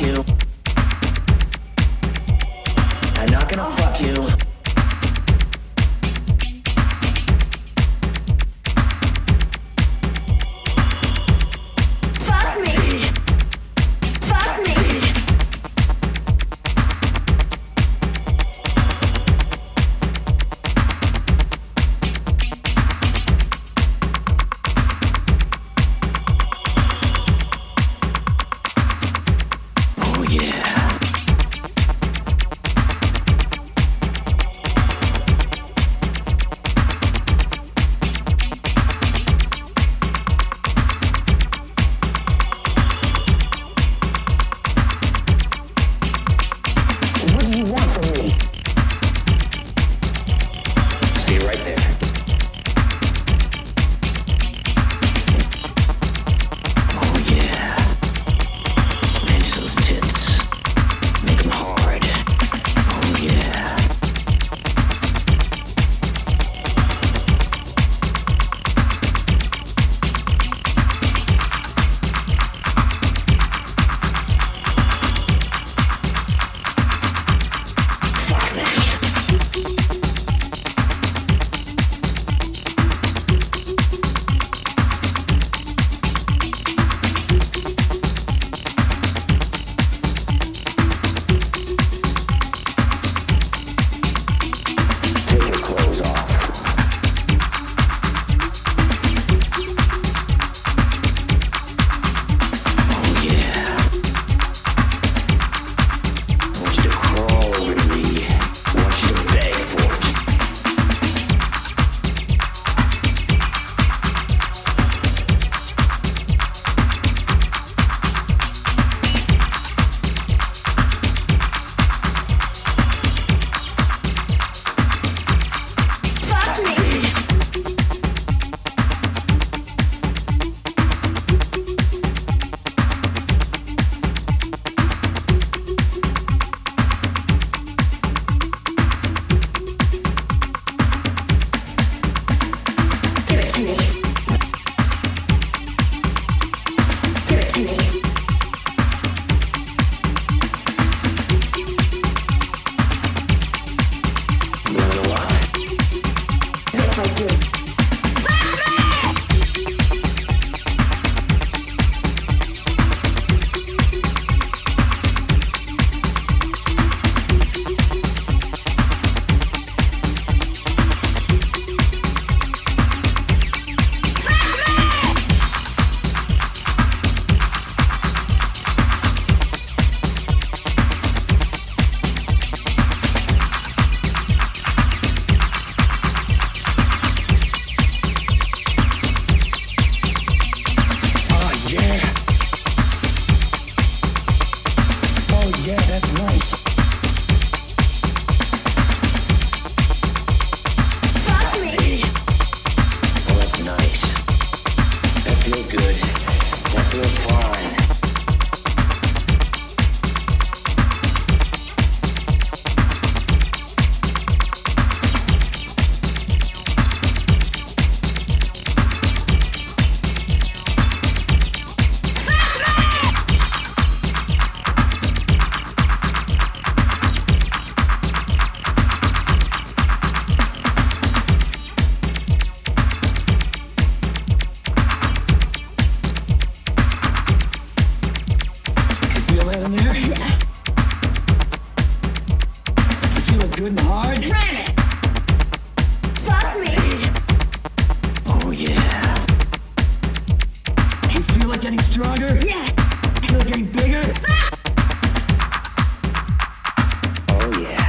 you. Oh yeah.